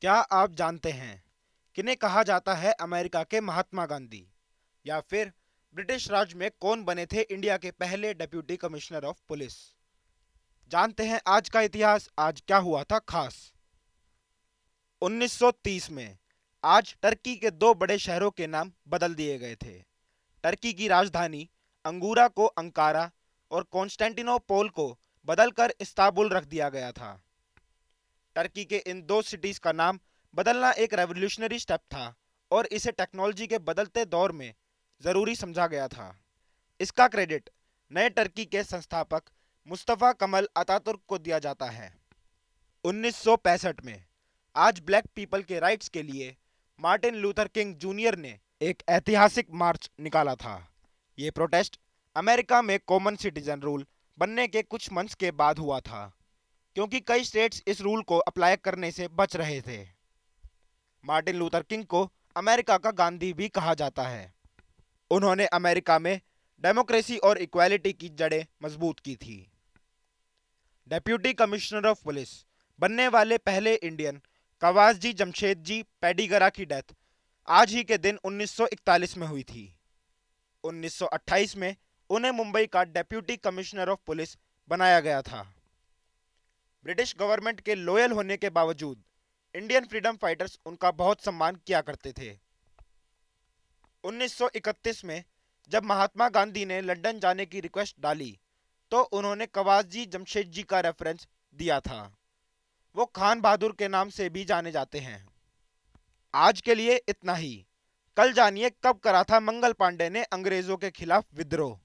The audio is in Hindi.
क्या आप जानते हैं किन्हें कहा जाता है अमेरिका के महात्मा गांधी? या फिर ब्रिटिश राज में कौन बने थे इंडिया के पहले डेप्यूटी कमिश्नर ऑफ़ पुलिस? जानते हैं आज का इतिहास, आज क्या हुआ था खास? 1930 में आज टर्की के दो बड़े शहरों के नाम बदल दिए गए थे। टर्की की राजधानी अंगूरा को अंकारा और कॉन्स्टेंटिनोपोल को बदलकर इस्तांबुल रख दिया गया था। टर्की के इन दो सिटीज़ का नाम बदलना एक रेवोल्यूशनरी स्टेप था और इसे टेक्नोलॉजी के बदलते दौर में ज़रूरी समझा गया था। इसका क्रेडिट नए टर्की के संस्थापक मुस्तफ़ा कमल अतातुर्क को दिया जाता है। 1965 में आज ब्लैक पीपल के राइट्स के लिए मार्टिन लूथर किंग जूनियर ने एक ऐतिहासिक मार्च निकाला था। ये प्रोटेस्ट अमेरिका में कॉमन सिटीजन रूल बनने के कुछ मंथ्स के बाद हुआ था। क्योंकि कई स्टेट्स इस रूल को अप्लाई करने से बच रहे थे। मार्टिन लूथर किंग को अमेरिका का गांधी भी कहा जाता है। उन्होंने अमेरिका में डेमोक्रेसी और इक्वालिटी की जड़ें मज़बूत की थी। डेप्यूटी कमिश्नर ऑफ़ पुलिस बनने वाले पहले इंडियन कवास जी जमशेद जी पेडीगरा की डेथ आज ही के दिन 1941 में हुई थी। 1928 में उन्हें मुंबई का डेप्यूटी कमिश्नर ऑफ़ पुलिस बनाया गया था। ब्रिटिश गवर्नमेंट के लॉयल होने के बावजूद इंडियन फ्रीडम फाइटर्स उनका बहुत सम्मान किया करते थे। 1931 में, जब महात्मा गांधी ने लंदन जाने की रिक्वेस्ट डाली तो उन्होंने कवाजी जमशेद जी का रेफरेंस दिया था। वो खान बहादुर के नाम से भी जाने जाते हैं। आज के लिए इतना ही। कल जानिए कब करा था मंगल पांडे ने अंग्रेज़ों के खिलाफ विद्रोह।